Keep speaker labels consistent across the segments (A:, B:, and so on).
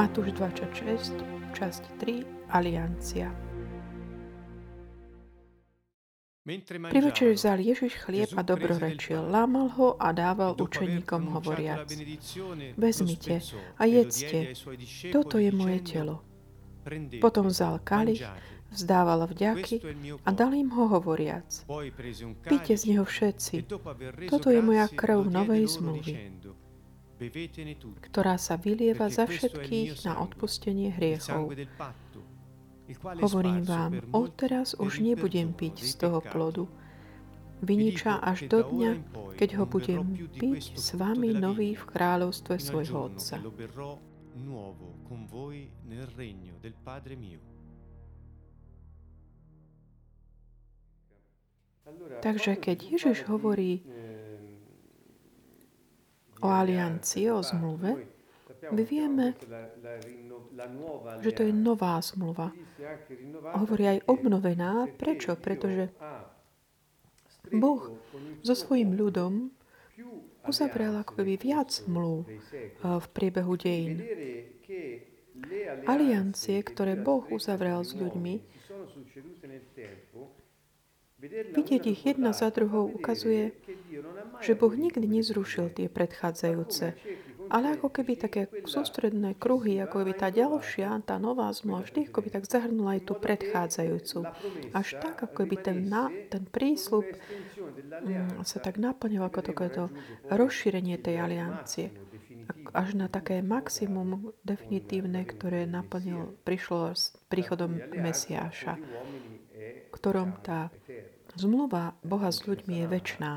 A: Matúš 26, časť 3, Aliancia. Pri večeri vzal Ježiš chlieb a dobrorečil, lámal ho a dával učeníkom hovoriac. Vezmite a jedzte, toto je moje telo. Potom vzal kalich, vzdával vďaky a dal im ho hovoriac. Píte z neho všetci, toto je moja krv novej zmluvy, ktorá sa vylieva za všetkých na odpustenie hriechov. Hovorím vám, odteraz už nebudem piť z toho plodu. Vyniča až do dňa, keď ho budem piť s vami nový v kráľovstve svojho Otca. Takže keď Ježiš hovorí o aliancii, o zmluve, my vieme, že to je nová zmluva. Hovorí aj obnovená. Prečo? Pretože Boh so svojím ľudom uzavrel ako keby viac zmluv v priebehu dejín. Aliancie, ktoré Boh uzavrel s ľuďmi, vidieť ich jedna za druhou ukazuje, že Boh nikdy nezrušil tie predchádzajúce ale ako keby také sústredné kruhy, ako keby tá ďalšia, tá nová zmluva vždy ako by tak zahrnula aj tú predchádzajúcu. Až tak, ako keby ten, na, ten prísľub um, sa tak naplňoval ako takéto rozšírenie tej aliancie. Až na také maximum definitívne, ktoré naplnil, prišlo s príchodom Mesiáša, ktorom tá zmluva Boha s ľuďmi je väčšiná.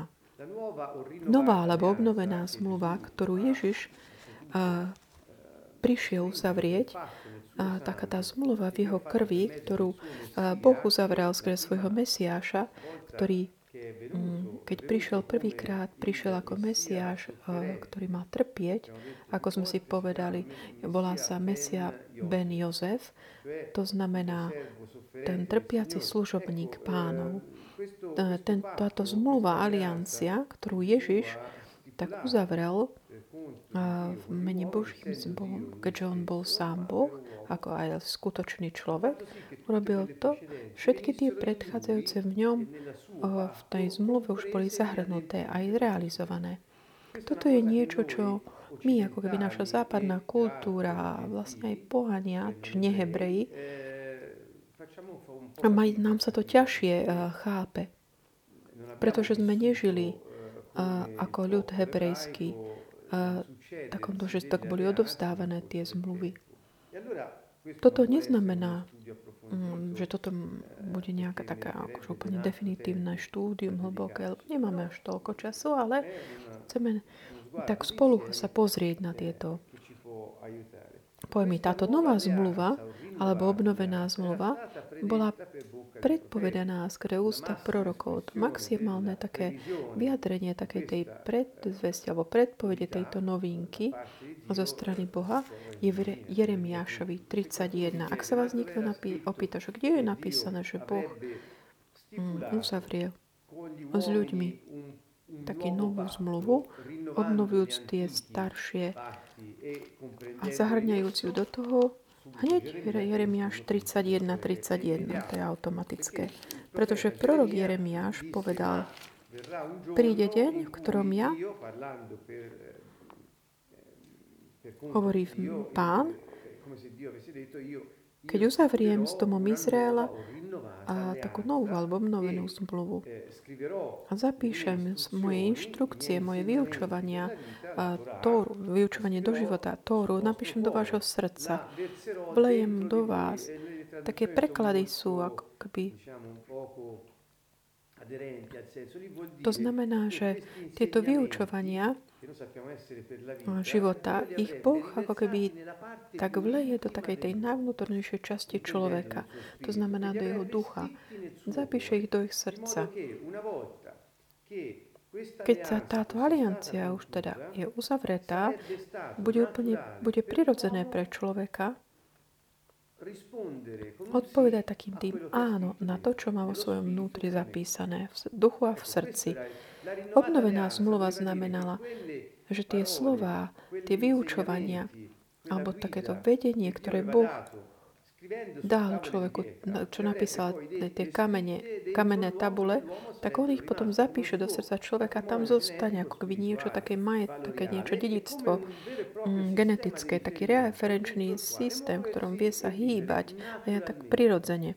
A: Nová alebo obnovená zmluva, ktorú Ježiš a, prišiel uzavrieť, a, taká tá zmluva v jeho krvi, ktorú a, Boh uzavrel skrze svojho Mesiáša, ktorý mm, keď prišiel prvýkrát, prišiel ako Mesiáš, ktorý mal trpieť, ako sme si povedali, volá sa Mesia Ben Jozef, to znamená ten trpiaci služobník pánov ten, táto zmluva, aliancia, ktorú Ježiš tak uzavrel v mene Božím s Bohom, keďže on bol sám Boh, ako aj skutočný človek, urobil to, všetky tie predchádzajúce v ňom, v tej zmluve už boli zahrnuté a aj realizované. Toto je niečo, čo my, ako keby naša západná kultúra, vlastne aj pohania, či nehebreji, nám sa to ťažšie uh, chápe, pretože sme nežili uh, ako ľud hebrejský, uh, takomto, že tak boli odovzdávané tie zmluvy. Toto neznamená, um, že toto bude nejaká taká akože úplne definitívne štúdium hlboké, nemáme až toľko času, ale chceme tak spolu sa pozrieť na tieto pojmy. Táto nová zmluva alebo obnovená zmluva bola predpovedaná skrze ústa prorokov. Maximálne také vyjadrenie takej tej predzvesti alebo predpovede tejto novinky zo strany Boha je v Jeremiášovi 31. Ak sa vás niekto napí, opýta, že kde je napísané, že Boh mm, uzavrie s ľuďmi taký novú zmluvu, obnovujúc tie staršie a zahrňajúc ju do toho, Hneď Jeremiáš 31, 31, to je automatické. Pretože prorok Jeremiáš povedal, príde deň, v ktorom ja, hovorí pán, keď uzavriem s domom Izraela a takú novú alebo obnovenú zmluvu a zapíšem moje inštrukcie, moje vyučovania, tóru, vyučovanie do života, Tóru, napíšem do vášho srdca, vlejem do vás. Také preklady sú ako keby to znamená, že tieto vyučovania života, ich Boh ako keby tak vleje do takej tej najvnútornejšej časti človeka. To znamená do jeho ducha. Zapíše ich do ich srdca. Keď sa táto aliancia už teda je uzavretá, bude úplne bude prirodzené pre človeka, Odpovedaj takým tým áno na to, čo má vo svojom vnútri zapísané, v duchu a v srdci. Obnovená zmluva znamenala, že tie slova, tie vyučovania alebo takéto vedenie, ktoré Boh dal človeku, čo napísal tie kamene, kamenné tabule, tak on ich potom zapíše do srdca človeka a tam zostane ako keby niečo také majet, také niečo dedictvo mm, genetické, taký referenčný systém, v ktorom vie sa hýbať je tak prirodzene.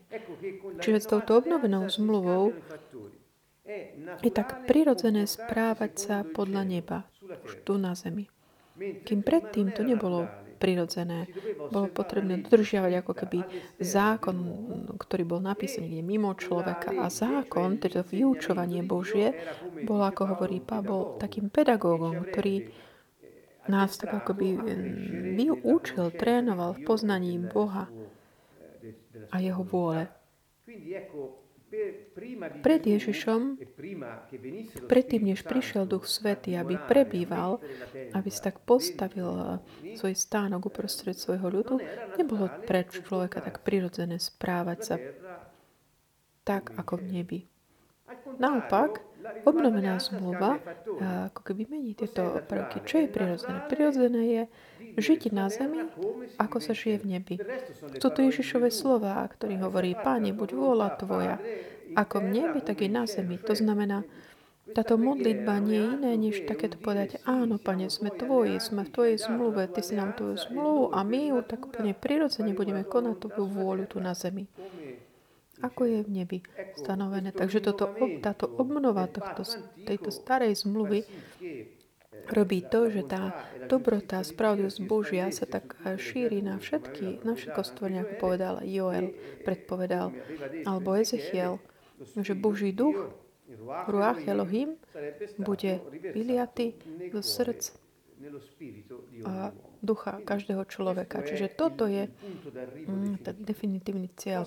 A: Čiže s touto obnovenou zmluvou je tak prirodzené správať sa podľa neba, už tu na zemi. Kým predtým to nebolo prirodzené. Bolo potrebné dodržiavať ako keby zákon, ktorý bol napísaný niekde mimo človeka. A zákon, teda vyučovanie Božie, bol, ako hovorí Pavol, takým pedagógom, ktorý nás tak ako by vyučil, trénoval v poznaní Boha a jeho vôle. Pred Ježišom, predtým, než prišiel Duch Svetý, aby prebýval, aby si tak postavil svoj stánok uprostred svojho ľudu, nebolo pre človeka tak prirodzené správať sa tak, ako v nebi. Naopak, obnovená zmluva eh, ako keby mení tieto prvky. Čo je prirodzené? Prirodzené je žiť na zemi, ako sa žije v nebi. To Ježišové slova, ktorý hovorí, Páne, buď vôľa Tvoja, ako v nebi, tak i na zemi. To znamená, táto modlitba nie je iné, než takéto povedať, áno, Pane, sme Tvoji, sme v Tvojej zmluve, Ty si nám Tvoju zmluvu a my ju tak úplne prirodzene budeme konať Tvoju vôľu tu na zemi. Ako je v nebi stanovené. Takže toto, táto obnova tohto, tejto starej zmluvy robí to, že tá dobrota, spravodlivosť Božia sa tak šíri na všetky, na všetko stvorenie, ako povedal Joel, predpovedal, alebo Ezechiel, že Boží duch, Ruach Elohim, bude vyliatý do srdc a ducha každého človeka. Čiže toto je mm, ten definitívny cieľ.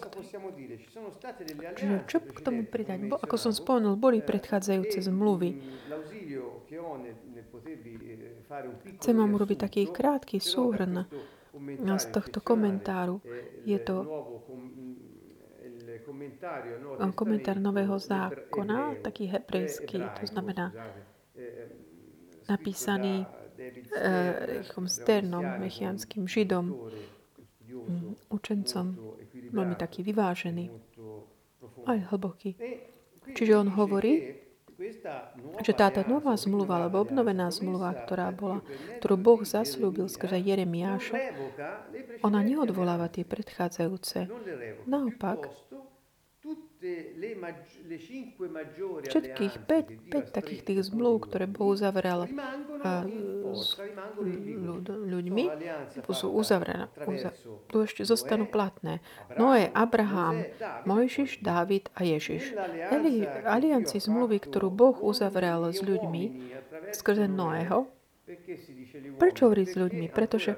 A: Čiže čo k tomu pridať? Bo, ako som spomenul, boli predchádzajúce zmluvy. Chcem vám urobiť taký krátky súhrn z tohto komentáru. Je to komentár Nového zákona, taký hebrejský, to znamená napísaný uh, sternom, mechianským židom, um, učencom, veľmi taký vyvážený, aj hlboký. Čiže on hovorí, že táto nová zmluva, alebo obnovená zmluva, ktorá bola, ktorú Boh zaslúbil skrze Jeremiáša, ona neodvoláva tie predchádzajúce. Naopak, Všetkých 5, 5 takých tých zmluv, ktoré Boh uzavrel s ľuďmi, sú uzavrené. Tu ešte zostanú platné. Noé, Abraham, Mojžiš, Dávid a Ježiš. Alianci zmluvy, ktorú Boh uzavrel s ľuďmi skrze Noého, Prečo hovorí s ľuďmi? Pretože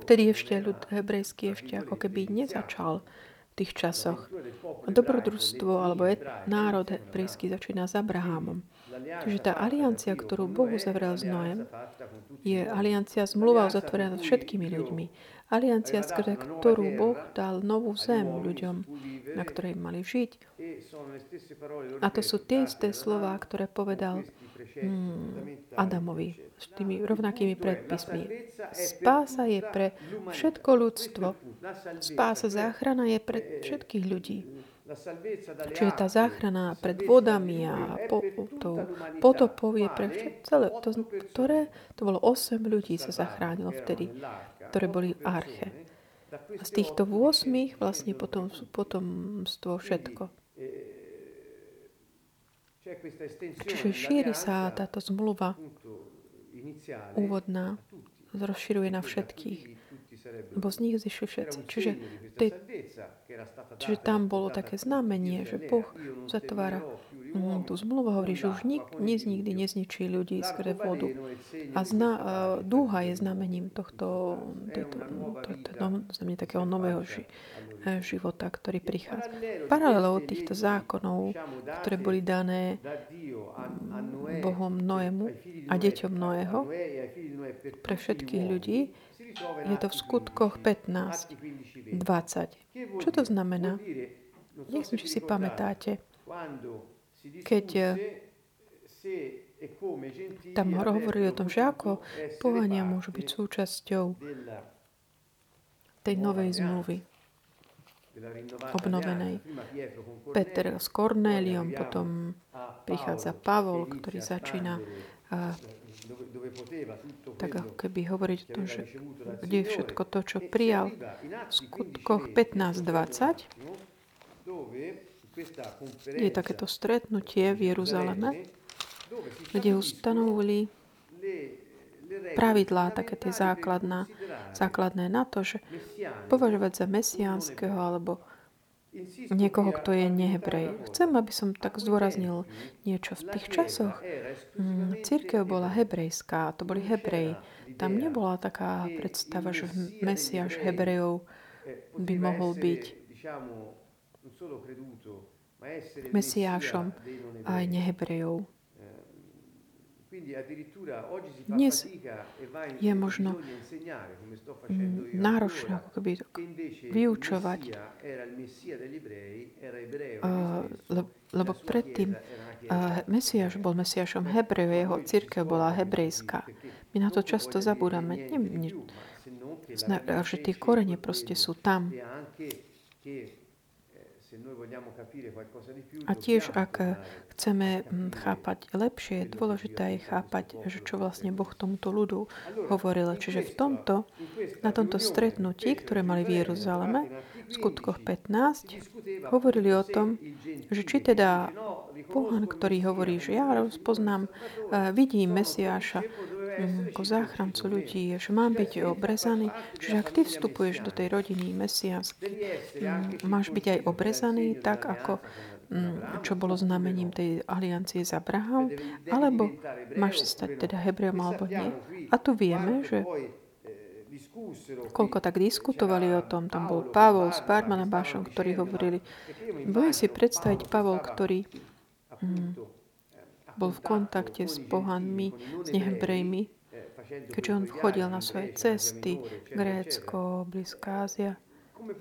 A: vtedy ešte ľud hebrejský ešte ako keby nezačal v tých časoch. Dobrodružstvo alebo et, národ hebrejský začína s Abrahamom. Čiže tá aliancia, ktorú Boh uzavrel s Noem, je aliancia zmluva uzatvorená s všetkými ľuďmi. Aliancia, skrze ktorú Boh dal novú zem ľuďom, na ktorej mali žiť. A to sú tie isté slova, ktoré povedal hmm, Adamovi s tými rovnakými predpismi. Spása je pre všetko ľudstvo. Spása, záchrana je pre všetkých ľudí. Čiže tá záchrana pred vodami a po, to, potopov je pre celé. To, ktoré, to bolo 8 ľudí sa zachránilo vtedy, ktoré boli v arche. A z týchto 8 vlastne potom, potomstvo všetko. Čiže šíri sa táto zmluva úvodná, rozširuje na všetkých lebo z nich zišli všetci. Čiže, tej, čiže tam bolo také znamenie, že Boh zatvára tú zmluvu, hovorí, že už nik, nic nikdy nezničí ľudí skrze vodu. A zna, dúha je znamením tohto, tejto, to, to, to, to, takého nového ži, e, života, ktorý prichádza. Paralelou týchto zákonov, ktoré boli dané Bohom Noému a deťom Noého pre všetkých ľudí, je to v skutkoch 15, 20. Čo to znamená? Nechcem, či si pamätáte. Keď Tam hovorili o tom, že ako pohania môžu byť súčasťou tej novej zmluvy obnovenej. Peter s Kornéliom, potom prichádza Pavol, ktorý začína a, tak ako keby hovoriť o tom, že kde je všetko to, čo prijal. v skutkoch 15.20 je takéto stretnutie v Jeruzaleme, kde ustanovili pravidlá, také tie základná, základné na to, že považovať za mesiánskeho alebo niekoho, kto je nehebrej. Chcem, aby som tak zdôraznil niečo. V tých časoch mm, církev bola hebrejská, to boli hebreji. Tam nebola taká predstava, že Mesiáš hebrejov by mohol byť Mesiášom aj nehebrejov. Dnes je možno náročné ako keby vyučovať, lebo predtým Mesiáš bol Mesiášom Hebrejov, jeho církev bola hebrejská. My na to často zabúdame, že tie korene proste sú tam. A tiež, ak chceme hm, chápať lepšie, je dôležité aj chápať, že čo vlastne Boh tomuto ľudu hovoril. Čiže v tomto, na tomto stretnutí, ktoré mali v Jeruzaleme, v skutkoch 15, hovorili o tom, že či teda pohan, ktorý hovorí, že ja rozpoznám, vidím Mesiáša, Mm, ako záchrancu ľudí, že mám byť obrezaný. Čiže ak ty vstupuješ do tej rodiny mesiansky, mm, máš byť aj obrezaný, tak ako mm, čo bolo znamením tej aliancie s Abraham, alebo máš stať teda Hebrejom alebo nie. A tu vieme, že koľko tak diskutovali o tom. Tam bol Pavol s Barmanabášom, ktorí hovorili, budem si predstaviť Pavol, ktorý bol v kontakte s pohanmi, s nehebrejmi, keďže on chodil na svoje cesty, Grécko, Blízka Ázia.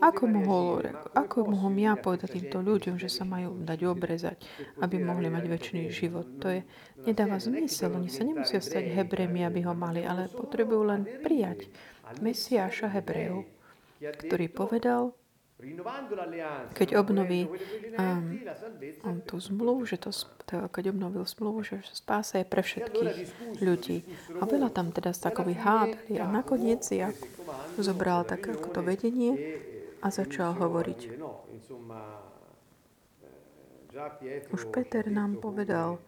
A: Ako mohol, ako mohol ja povedať týmto ľuďom, že sa majú dať obrezať, aby mohli mať väčší život? To je, nedáva zmysel. Oni sa nemusia stať Hebrejmi, aby ho mali, ale potrebujú len prijať Mesiáša Hebrejov, ktorý povedal, keď obnoví um, tú zmluvu, že to, keď obnovil zmluvu, že spása je pre všetkých ľudí. A veľa tam teda z takových hádali. A nakoniec ja zobral tak ako to vedenie a začal hovoriť. Už Peter nám povedal,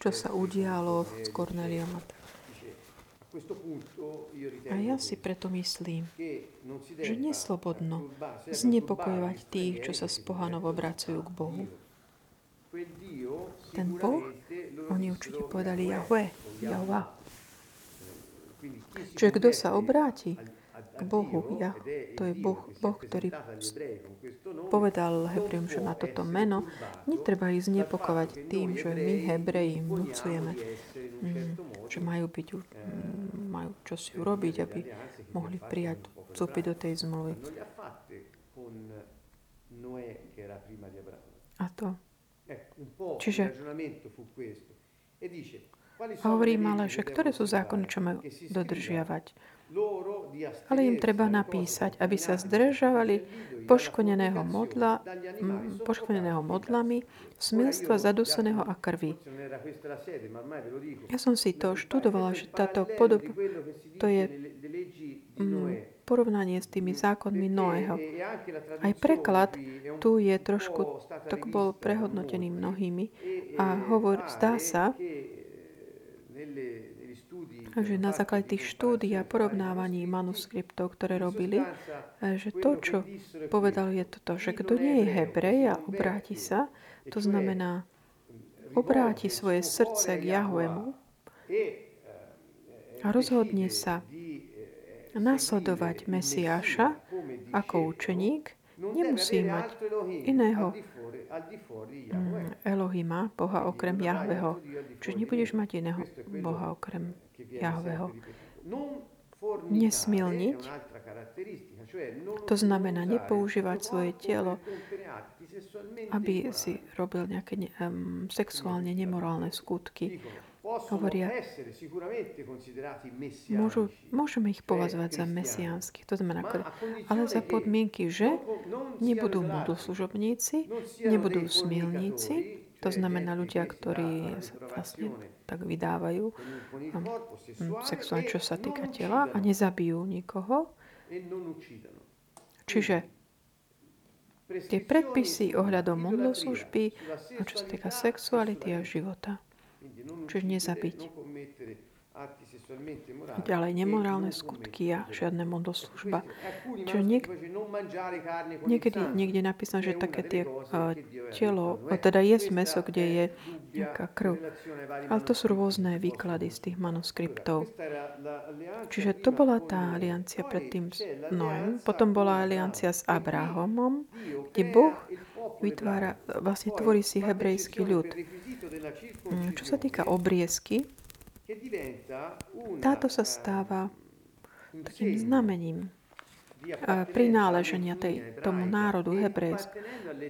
A: čo sa udialo s Korneliom a ja si preto myslím, že neslobodno znepokojovať tých, čo sa z pohanov obracujú k Bohu. Ten Boh, oni určite povedali Jahve, Jahva. Čiže kto sa obráti k Bohu, ja, to je Boh, boh ktorý povedal Hebrejom, že má toto meno, netreba ich znepokovať tým, že my Hebreji vnúcujeme Mm, že majú byť, majú čo si urobiť, aby mohli prijať, vstúpiť do tej zmluvy. A to. Čiže hovorím ale, že ktoré sú zákony, čo majú dodržiavať. Ale im treba napísať, aby sa zdržavali poškodeného, modla, poškodeného modlami, smilstva zaduseného a krvi. Ja som si to študovala, že táto podoba, to je porovnanie s tými zákonmi Noého. Aj preklad tu je trošku, tak bol prehodnotený mnohými a hovor, zdá sa, že na základe tých štúdí a porovnávaní manuskriptov, ktoré robili, že to, čo povedal, je toto, že kto nie je Hebrej a obráti sa, to znamená, obráti svoje srdce k Jahvemu a rozhodne sa nasledovať Mesiáša ako učeník, nemusí mať iného mm, Elohima, Boha okrem Jahveho. Čiže nebudeš mať iného Boha okrem Jahveho. Nesmilniť, to znamená nepoužívať svoje telo aby si robil nejaké ne, um, sexuálne nemorálne skutky. Hovoria, môžu, môžeme ich považovať za mesiánsky, to znamená, ale za podmienky, že nebudú modloslužobníci, nebudú smilníci, to znamená ľudia, ktorí vlastne tak vydávajú um, sexuálne, čo sa týka tela a nezabijú nikoho. Čiže tie predpisy ohľadom modloslužby a čo sa týka sexuality a života. Čiže nezabiť. Ďalej nemorálne skutky a žiadne modloslužba. Čiže niek- niekedy niekde napísané, že také tie uh, telo, teda je meso, kde je nejaká krv. Ale to sú rôzne výklady z tých manuskriptov. Čiže to bola tá aliancia predtým s Noem. Potom bola aliancia s Abrahamom, kde Boh vytvára, vlastne tvorí si hebrejský ľud. Mm, čo sa týka obriezky, táto sa stáva takým znamením prináleženia tej, tomu národu Hebrejsk.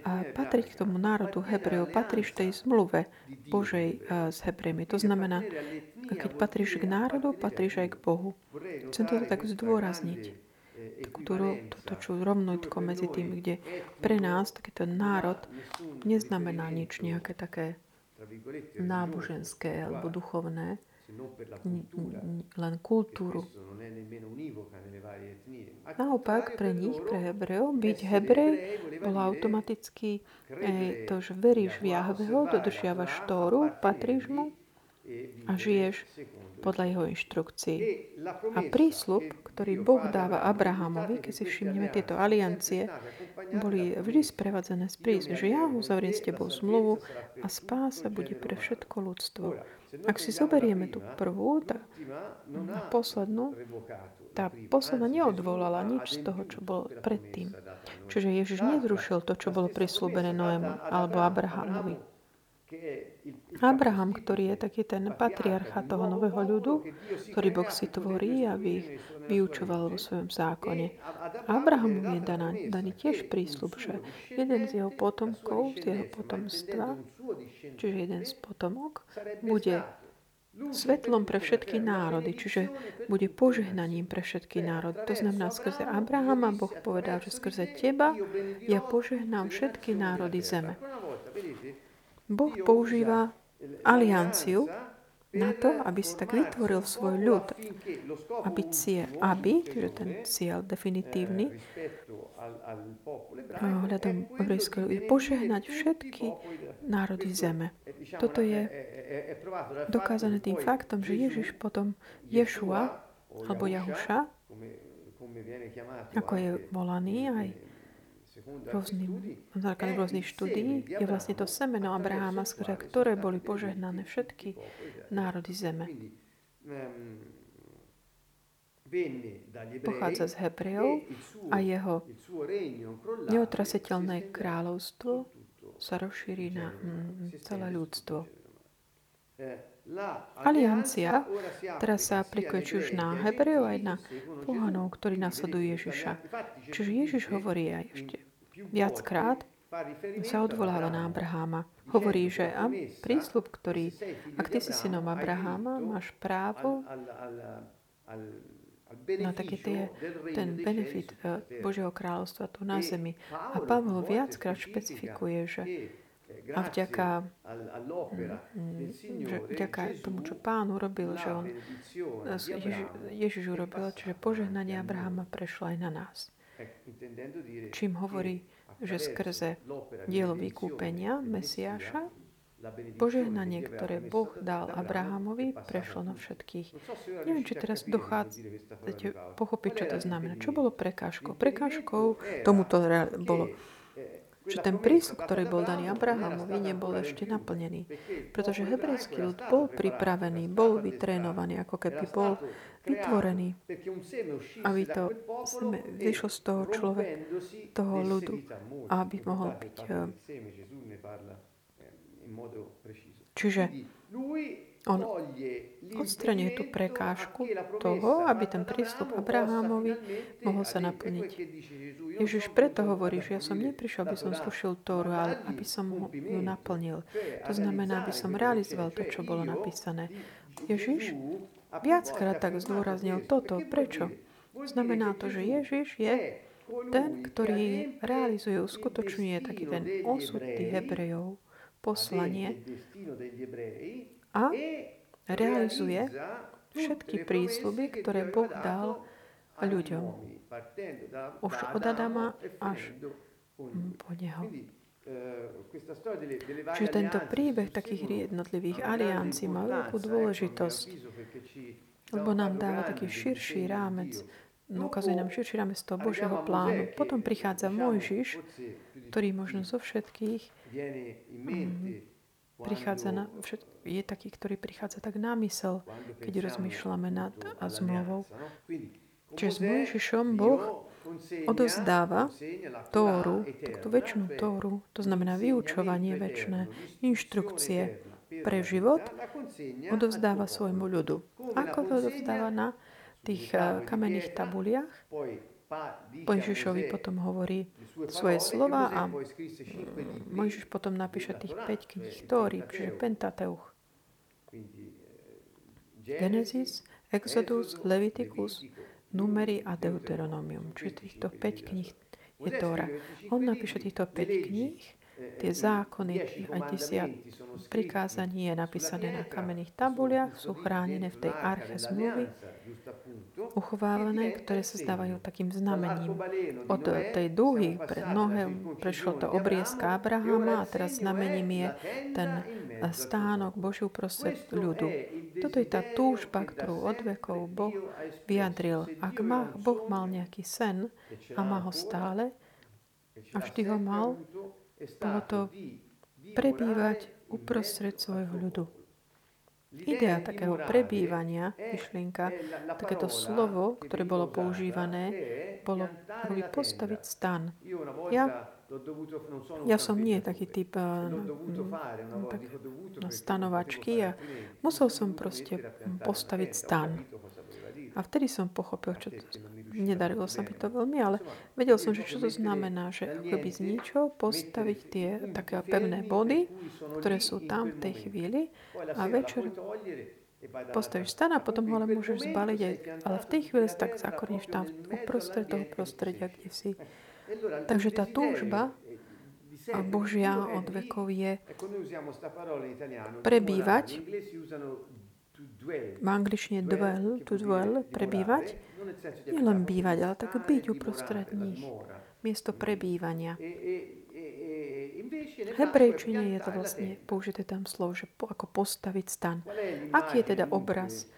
A: A patriť k tomu národu Hebrejov, patríš tej zmluve Božej s Hebrejmi. To znamená, keď patríš k národu, patríš aj k Bohu. Chcem to tak zdôrazniť. Takúto toto rovnojtko medzi tým, kde pre nás takýto národ neznamená nič nejaké také náboženské alebo duchovné, len kultúru. Naopak pre nich, pre Hebrejov, byť Hebrej bolo automaticky eh, to, že veríš v Jahveho, dodržiavaš Tóru, patríš mu a žiješ podľa jeho inštrukcií. A prísľub, ktorý Boh dáva Abrahamovi, keď si všimneme tieto aliancie, boli vždy sprevádzané z prísť, že ja uzavriem s tebou zmluvu a spása bude pre všetko ľudstvo. Ak si zoberieme tú prvú, tá, poslednú, tá posledná neodvolala nič z toho, čo bolo predtým. Čiže Ježiš nezrušil to, čo bolo prislúbené Noému alebo Abrahamovi. Abraham, ktorý je taký ten patriarcha toho nového ľudu, ktorý Boh si tvorí, aby ich vyučoval vo svojom zákone. Abrahamu je daný, daný tiež prísľub, že jeden z jeho potomkov, z jeho potomstva, čiže jeden z potomok, bude svetlom pre všetky národy, čiže bude požehnaním pre všetky národy. To znamená, skrze Abrahama Boh povedal, že skrze teba ja požehnám všetky národy zeme. Boh používa alianciu na to, aby si tak vytvoril svoj ľud, aby cieľ, aby, čiže ten cieľ definitívny, hľadom hebrejského je požehnať všetky národy zeme. Toto je dokázané tým faktom, že Ježiš potom Ješua, alebo Jahuša, ako je volaný aj rôznym, na základe rôznych štúdí, je vlastne to semeno Abraháma, skrze ktoré boli požehnané všetky národy zeme. Pochádza z Hebrejov a jeho neotrasiteľné kráľovstvo sa rozšíri na mm, celé ľudstvo. Aliancia teraz sa aplikuje či už na Hebrejov aj na pohanov, ktorí nasledujú Ježiša. Čiže Ježiš hovorí aj ešte viackrát, sa odvoláva na Abraháma. Hovorí, že prísľub, ktorý, ak ty si synom Abraháma, máš právo na taký tie, ten benefit eh, Božieho kráľovstva tu na zemi. A Pavel viackrát špecifikuje, že a vďaka, mm, že vďaka tomu, čo pán urobil, že on Ježiš, Ježiš urobil, čiže požehnanie Abrahama prešlo aj na nás. Čím hovorí, že skrze dielo vykúpenia Mesiáša požehnanie, ktoré Boh dal Abrahamovi, prešlo na všetkých. Neviem, či teraz dochádzate pochopiť, čo to znamená. Čo bolo prekážkou? Prekážkou tomuto bolo že ten prísľub, ktorý bol daný Abrahamovi, nebol ešte naplnený. Pretože hebrejský ľud bol pripravený, bol vytrénovaný, ako keby bol vytvorený, aby to vyšlo z toho človeka, toho ľudu, aby mohol byť... Eh, čiže On odstraňuje tú prekážku toho, aby ten prístup Abrahámovi mohol sa naplniť. Ježiš preto hovorí, že ja som neprišiel, aby som zrušil Tóru, ale aby som ju naplnil. To znamená, aby som realizoval to, čo bolo napísané. Ježiš viackrát tak zdôraznil toto. Prečo? Znamená to, že Ježiš je ten, ktorý realizuje, uskutočňuje taký ten osud tých Hebrejov, poslanie a realizuje všetky prísľuby, ktoré Boh dal ľuďom. Už od Adama až po neho. Čiže tento príbeh takých jednotlivých aliancií má veľkú dôležitosť, lebo nám dáva taký širší rámec, no, ukazuje nám širší rámec toho Božieho plánu. Potom prichádza Mojžiš, ktorý možno zo všetkých prichádza na, je taký, ktorý prichádza tak na mysel, keď rozmýšľame nad zmluvou. Čiže s Mojžišom Boh odozdáva Tóru, takú väčšinu Tóru, to znamená vyučovanie väčšie, inštrukcie pre život, odovzdáva svojmu ľudu. Ako to odovzdáva na tých eh, kamenných tabuliach? Mojžišovi potom hovorí svoje slova a Mojžiš potom napíše tých 5 kníh Tóry, čiže Pentateuch. Genesis, Exodus, Leviticus, Numery a Deuteronomium. Čiže týchto 5 kníh je Tóra. On napíše týchto 5 kníh tie zákony, aj desiat prikázaní je napísané na kamenných tabuliach, sú chránené v tej arche zmluvy, uchovávané, ktoré sa zdávajú takým znamením. Od tej dúhy pred nohem prešlo to obriezka Abrahama a teraz znamením je ten stánok Boží uprostred ľudu. Toto je tá túžba, ktorú od vekov Boh vyjadril. Ak má, Boh mal nejaký sen a má ho stále, a vždy ho mal, bolo to prebývať uprostred svojho ľudu. Idea takého prebývania, myšlienka, takéto slovo, ktoré bolo používané, bolo akoby postaviť stan. Ja, ja som nie taký typ no, tak, no, stanovačky a musel som proste postaviť stan. A vtedy som pochopil, čo to Nedarilo sa mi to veľmi, ale vedel som, že čo to znamená, že akoby z ničoho postaviť tie také pevné body, ktoré sú tam v tej chvíli a večer postavíš stan a potom ho ale môžeš zbaliť aj, ale v tej chvíli si tak zakorníš tam uprostred toho prostredia, kde si. Takže tá túžba a Božia od vekov je prebývať v angličtine dwell, to dwell, prebývať, nie len bývať, ale tak byť uprostred nich, miesto prebývania. V hebrejčine je to vlastne použité tam slovo, že po, ako postaviť stan. Aký je teda obraz?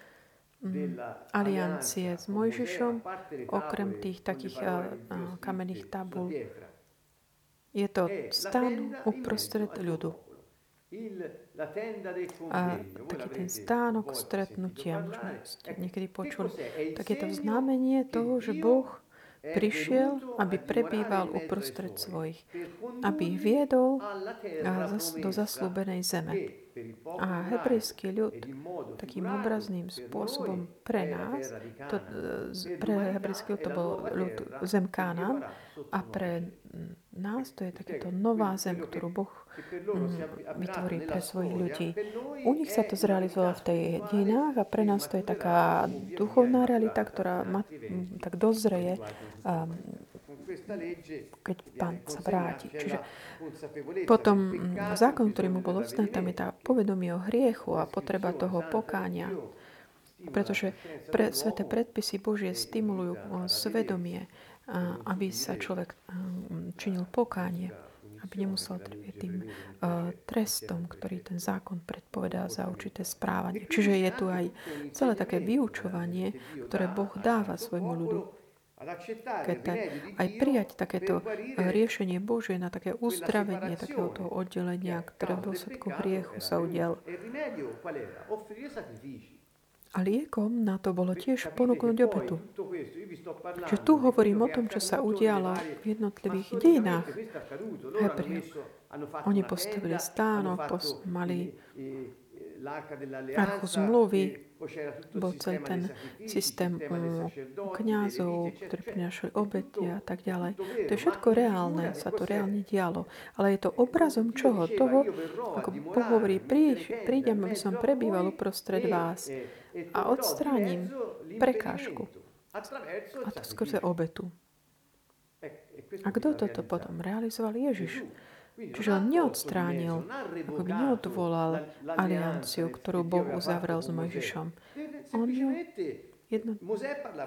A: Mm, aliancie s Mojžišom, okrem tých takých uh, kamenných tabul? Je to stan uprostred ľudu. A taký ten stánok stretnutia, možno ste niekedy počuli, tak je to znamenie toho, že Boh prišiel, aby prebýval uprostred svojich, aby ich viedol do zaslúbenej zeme. A hebrejský ľud takým obrazným spôsobom pre nás, to, pre hebrejský ľud to bol ľud zem Kánan a pre nás to je takéto nová zem, ktorú Boh mm, vytvorí pre svojich ľudí. U nich sa to zrealizovalo v tej dejinách a pre nás to je taká duchovná realita, ktorá ma, tak dozreje, keď pán sa vráti. Čiže potom zákon, ktorý mu bol odstaný, tam je tá povedomie o hriechu a potreba toho pokáňa. Pretože pre, sveté predpisy Božie stimulujú svedomie aby sa človek činil pokánie, aby nemusel trpieť tým trestom, ktorý ten zákon predpovedá za určité správanie. Čiže je tu aj celé také vyučovanie, ktoré Boh dáva svojmu ľudu. Keď aj prijať takéto riešenie Božie na také uzdravenie takého toho oddelenia, ktoré v dôsledku hriechu sa udial. A liekom na to bolo tiež ponúknuť obetu. Čiže tu hovorím o tom, čo sa udialo v jednotlivých dejinách Hebrejov. Oni postavili stánok, pos- mali archu zmluvy, bol celý ten systém kniazov, ktorí prinašali obety a tak ďalej. To je všetko reálne, sa to reálne dialo. Ale je to obrazom čoho? Toho, ako Boh hovorí, prídem, aby som prebýval uprostred vás a odstránim prekážku. A to skrze obetu. A kto toto potom realizoval? Ježiš. Čiže on neodstránil, ako by neodvolal alianciu, ktorú Boh uzavrel s Mojžišom. On ju jedno...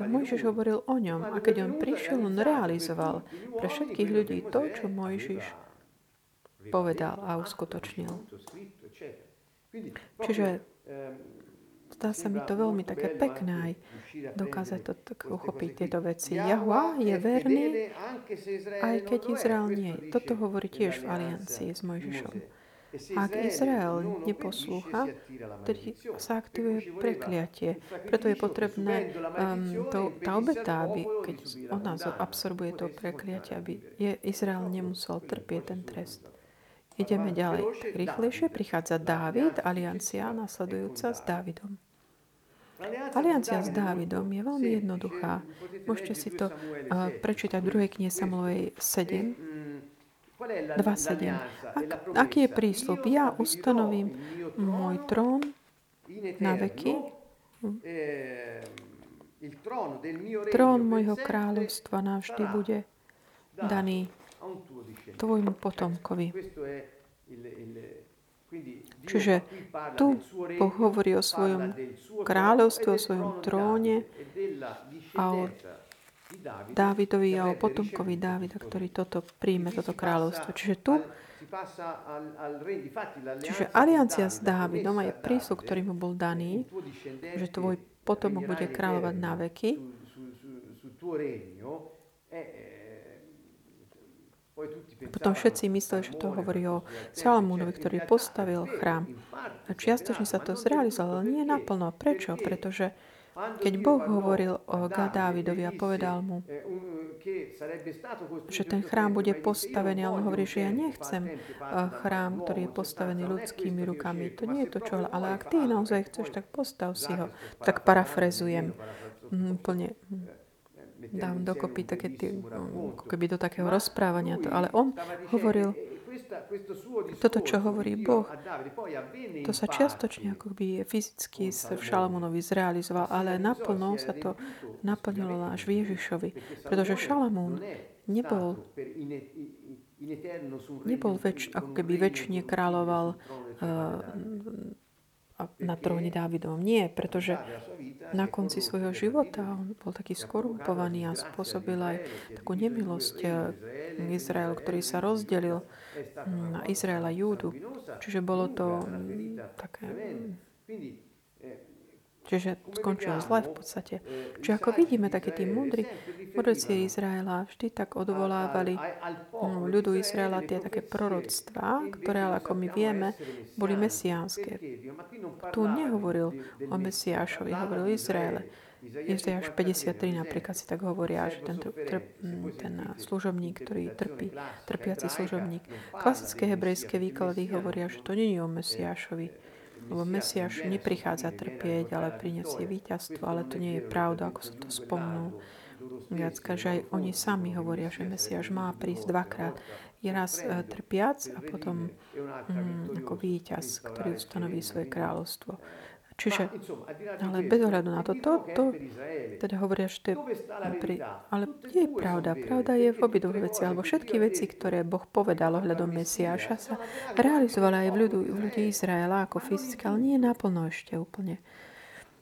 A: Mojžiš hovoril o ňom a keď on prišiel, on realizoval pre všetkých ľudí to, čo Mojžiš povedal a uskutočnil. Čiže zdá sa mi to veľmi také pekné aj dokázať to tak uchopiť tieto veci. Jahua je verný, aj keď Izrael nie. Toto hovorí tiež v aliancii s Mojžišom. Ak Izrael neposlúcha, tedy sa aktivuje prekliatie. Preto je potrebné um, to, tá obeta, aby, keď ona absorbuje to prekliatie, aby je, Izrael nemusel trpieť ten trest. Ideme ďalej. Rýchlejšie prichádza Dávid, aliancia nasledujúca s Dávidom. Aliancia s Dávidom je veľmi jednoduchá. Môžete si to uh, prečítať v druhej knihe Samuelovej 7, 2.7. Ak, aký je prísľub? Ja ustanovím môj trón na veky. Trón môjho kráľovstva navždy bude daný tvojmu potomkovi. Čiže tu Boh hovorí o svojom kráľovstve, o svojom tróne a o Dávidovi a o potomkovi Dávida, ktorý toto príjme, toto kráľovstvo. Čiže tu Čiže aliancia s Dávidom je prísľub, ktorý mu bol daný, že tvoj potomok bude kráľovať na veky, potom všetci mysleli, že to hovorí o Salomónovi, ktorý postavil chrám. A čiastočne sa to zrealizovalo, nie naplno. Prečo? Pretože keď Boh hovoril o Dávidovi a povedal mu, že ten chrám bude postavený, a on hovorí, že ja nechcem chrám, ktorý je postavený ľudskými rukami. To nie je to, čo... Ale ak ty naozaj chceš, tak postav si ho. Tak parafrezujem. Úplne dám dokopy také tie, ako keby do takého rozprávania to. Ale on hovoril, toto, čo hovorí Boh, to sa čiastočne ako by fyzicky v Šalamúnovi zrealizoval, ale naplno sa to naplnilo až v Ježišovi. Pretože Šalamún nebol nebol väč, ako keby väčšine kráľoval uh, na tróne Dávidovom. Nie, pretože na konci svojho života on bol taký skorumpovaný a spôsobil aj takú nemilosť eh, Izraelu, ktorý sa rozdelil mm, na Izraela Júdu. Čiže bolo to mm, také Čiže skončil zle v podstate. Čiže ako vidíme, také tí múdri mudrci Izraela vždy tak odvolávali no, ľudu Izraela tie také proroctvá, ktoré, ale ako my vieme, boli mesiánske. Tu nehovoril o Mesiášovi, hovoril o Izraele. Izajáš 53 napríklad si tak hovoria, že ten, trp, ten služobník, ktorý trpí, trpiaci služobník. Klasické hebrejské výklady hovoria, že to nie je o Mesiášovi, lebo Mesiáš neprichádza trpieť, ale prinesie víťazstvo, ale to nie je pravda, ako sa to spomnul. Viacka, že aj oni sami hovoria, že Mesiáš má prísť dvakrát. Je raz uh, trpiac a potom um, ako víťaz, ktorý ustanoví svoje kráľovstvo. Čiže, ale bez ohľadu na to, to, to teda hovoria, že to je pri, ale je pravda. Pravda je v obidvoch veci, alebo všetky veci, ktoré Boh povedal ohľadom Mesiáša, sa realizovali aj v, ľudu, v ľudí Izraela ako fyzicky, ale nie naplno ešte úplne.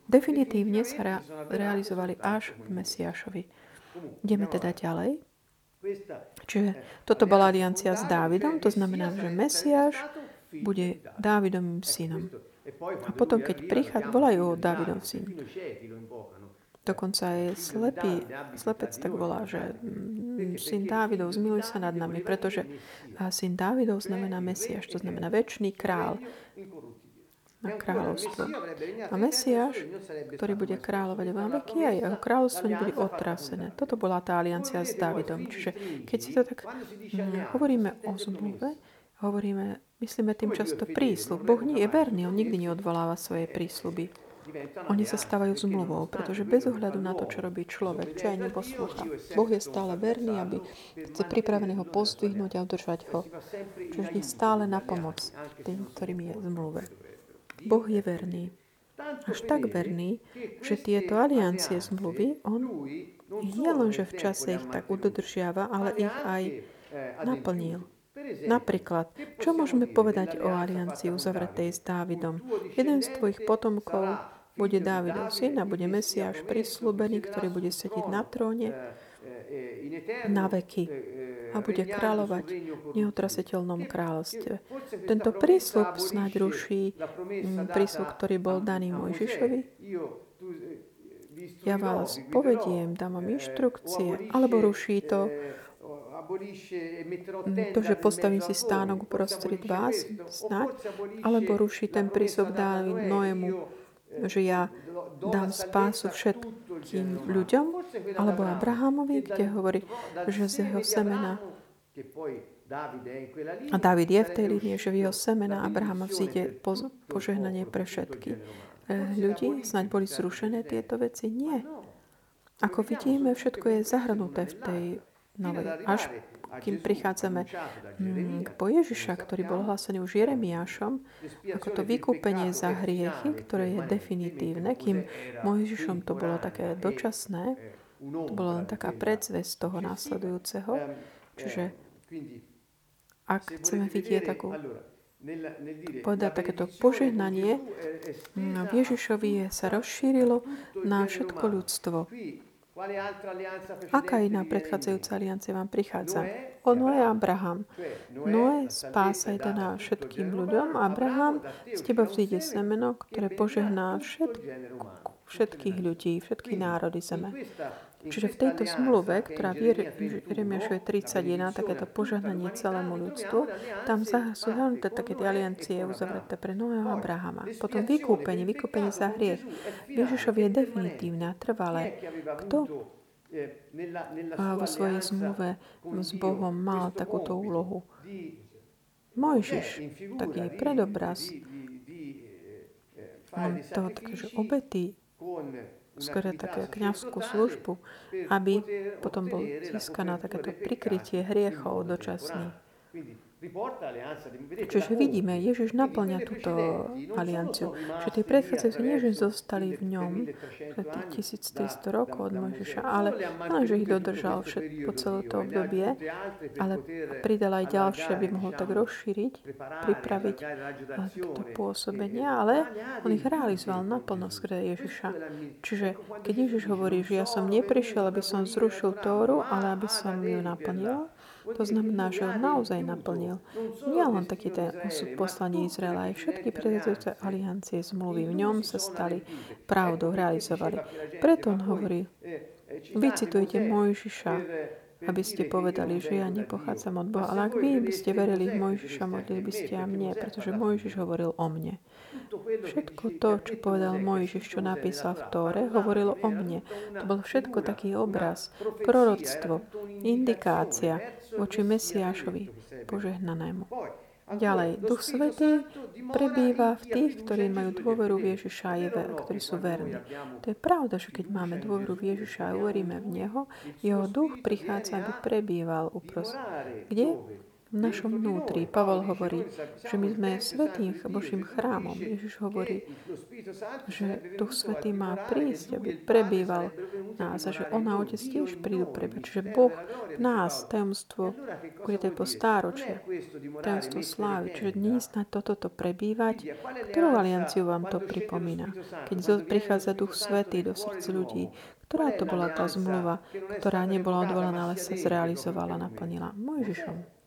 A: Definitívne sa re, realizovali až v Mesiášovi. Ideme teda ďalej. Čiže toto bola aliancia s Dávidom, to znamená, že Mesiáš bude Dávidovým synom. A potom, keď prichádza, volajú ho Davidov syn. Dokonca je slepý, slepec tak volá, že mm, syn Dávidov, zmiluj sa nad nami, pretože syn Dávidov znamená Mesiáš, to znamená väčší král na kráľovstvo. A Mesiáš, ktorý bude kráľovať v veky, aj jeho kráľovstvo nebude otrasené. Toto bola tá aliancia s Dávidom. Čiže keď si to tak hm, hovoríme o zmluve, hovoríme myslíme tým často prísľub. Boh nie je verný, on nikdy neodvoláva svoje prísľuby. Oni sa stávajú zmluvou, pretože bez ohľadu na to, čo robí človek, čo aj neposlúcha, Boh je stále verný, aby chce pripravený ho pozdvihnúť a udržať ho. Čiže je stále na pomoc tým, ktorým je zmluve. Boh je verný. Až tak verný, že tieto aliancie zmluvy, on nie len, že v čase ich tak udodržiava, ale ich aj naplnil. Napríklad, čo môžeme povedať o aliancii uzavretej s Dávidom? Jeden z tvojich potomkov bude Dávidov syn a bude Mesiáš prislúbený, ktorý bude sedieť na tróne na veky. a bude kráľovať v neotrasiteľnom kráľovstve. Tento prísľub snáď ruší mm, prísľub, ktorý bol daný Mojžišovi. Ja vás povediem, dám vám inštrukcie, alebo ruší to. to, že postavím si stánok uprostred vás, snáď, alebo ruší ten prísľub Dávid Noému, že ja dám spásu všetkým ľuďom, alebo Abrahamovi, kde hovorí, že z jeho semena a David je v tej línii, že v jeho semena Abrahama vzíde požehnanie pre všetky eh, ľudí. Snaď boli zrušené tieto veci? Nie. Ako vidíme, všetko je zahrnuté v tej novej. Až kým prichádzame mm, po Ježiša, ktorý bol hlasený už Jeremiášom, ako to vykúpenie za hriechy, ktoré je definitívne, kým Mojžišom to bolo také dočasné, to bolo len taká predzvesť toho následujúceho. Čiže ak chceme vidieť takú povedať takéto požehnanie, v Ježišovi sa rozšírilo na všetko ľudstvo. Aká iná predchádzajúca aliancia vám prichádza? O Noé a Abraham. Noé spása je daná všetkým ľuďom. Abraham, z teba vzíde semeno, ktoré požehná všetkých ľudí, všetky národy zeme. Čiže v tejto zmluve, ktorá v Jeremiašove 31, takéto požehnanie celému ľudstvu, tam sú zahrnuté také tie aliancie uzavreté pre Noého Abrahama. Potom vykúpenie, vykúpenie za hriech. Ježišov je definitívne a trvalé. Kto vo svojej zmluve s Bohom mal takúto úlohu? Mojžiš, taký predobraz toho také, že obety skôr také kniazskú službu, aby potom bol získaná takéto prikrytie hriechov dočasný. Čiže vidíme, Ježiš naplňa túto alianciu. Čiže tie predchádzajúce nie, že zostali v ňom tých 1300 rokov od Mojžiša, ale len, že ich dodržal všet, po celé to obdobie, ale pridal aj ďalšie, aby mohol tak rozšíriť, pripraviť toto pôsobenie, ale on ich realizoval naplno skrze Ježiša. Čiže keď Ježiš hovorí, že ja som neprišiel, aby som zrušil Tóru, ale aby som ju naplnil, to znamená, že on naozaj naplnil nie len taký ten osud poslaní Izraela, aj všetky predchádzajúce aliancie zmluvy v ňom sa stali pravdou, realizovali. Preto on hovorí, vy citujete Mojžiša, aby ste povedali, že ja nepochádzam od Boha. Ale ak vy by ste verili v Mojžiša, modlili by ste a mne, pretože Mojžiš hovoril o mne. Všetko to, čo povedal Mojžiš, čo napísal v Tóre, hovorilo o mne. To bol všetko taký obraz, proroctvo, indikácia voči Mesiášovi, požehnanému. Ďalej, Duch Svetý prebýva v tých, ktorí majú dôveru v Ježiša a ktorí sú verní. To je pravda, že keď máme dôveru v Ježiša a uveríme v Neho, Jeho duch prichádza, aby prebýval uprostred. Kde? V našom vnútri. Pavol hovorí, že my sme svetým Božím chrámom. Ježiš hovorí, že Duch Svetý má prísť, aby prebýval nás a že On a Otec tiež prídu prebývať. Čiže Boh nás, tajomstvo, je po stáročie, tajomstvo slávy. Čiže dnes na toto to prebývať, ktorú alianciu vám to pripomína? Keď prichádza Duch Svetý do srdc ľudí, ktorá to bola tá zmluva, ktorá nebola odvolaná, ale sa zrealizovala, naplnila? Mojžišom.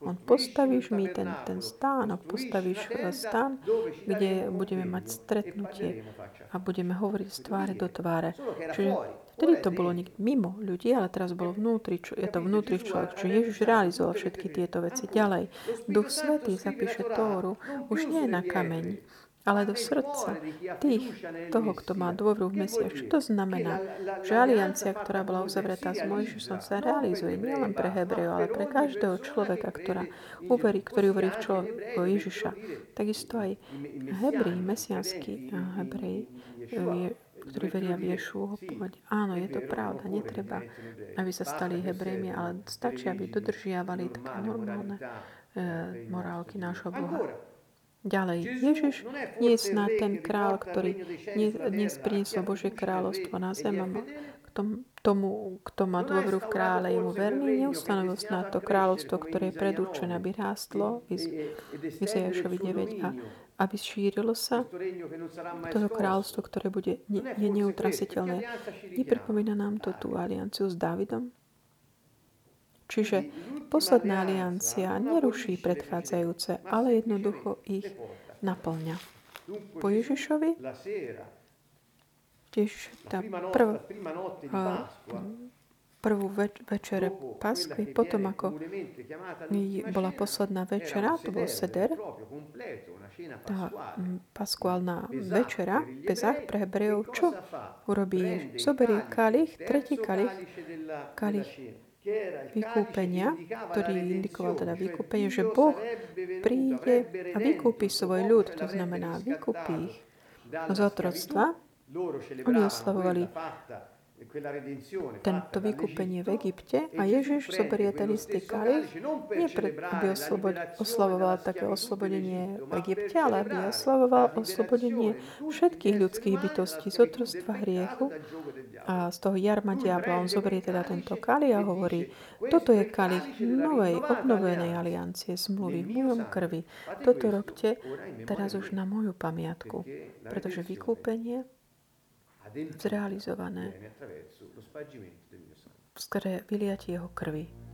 A: On postavíš mi ten, ten stánok, postavíš stán, kde budeme mať stretnutie a budeme hovoriť z tváre do tváre. Čiže vtedy to bolo niekde mimo ľudí, ale teraz bolo vnútri, čo, je to vnútri človek. Čiže Ježiš realizoval všetky tieto veci. Ďalej, Duch Svetý zapíše Tóru už nie na kameň, ale do srdca tých, toho, kto má dôveru v Mesia. Čo to znamená? Že aliancia, ktorá bola uzavretá s Mojžišom, sa realizuje nielen pre Hebrejov, ale pre každého človeka, ktorá uverí, ktorý uverí v človeka Ježiša. Takisto aj Hebrej, mesianský Hebrej, ktorí veria v Ješuho, povedať, áno, je to pravda, netreba, aby sa stali Hebrejmi, ale stačí, aby dodržiavali také normálne e, morálky nášho Boha. Ďalej, Ježiš nie je snad ten král, ktorý dnes priniesol Božie kráľovstvo na zem a tomu, kto má dôveru v krále, je mu verný, neustanovil snad to kráľovstvo, ktoré je predurčené, aby rástlo, Izajašovi 9, a aby šírilo sa toto kráľovstvo, ktoré bude, ne, je neutrasiteľné. Nepripomína nám to tú alianciu s Dávidom? Čiže posledná aliancia neruší predchádzajúce, ale jednoducho ich naplňa. Po Ježišovi? Tiež tá prv, prvú več- večere Paskvy, potom ako bola posledná večera, to bol seder, tá paskuálna večera, Pezach pre Hebrejov, čo urobí? Ježiš? Zoberie kalich, tretí kalich, kalich vykúpenia, ktorý indikoval teda vykúpenie, že Boh príde a vykúpi svoj ľud, to znamená vykúpi ich z otroctva. Oni oslavovali tento vykúpenie v Egypte a Ježiš zoberie ten istý kalich, nie pre, aby oslavoval také oslobodenie v Egypte, ale aby oslavoval oslobodenie všetkých ľudských bytostí z otrostva hriechu. a z toho jarma diabla. On zoberie teda tento kalich a hovorí, toto je kalich novej, obnovenej aliancie, zmluvy v mojom krvi. Toto robte teraz už na moju pamiatku, pretože vykúpenie zrealizované skrze vyliatie jeho krvi.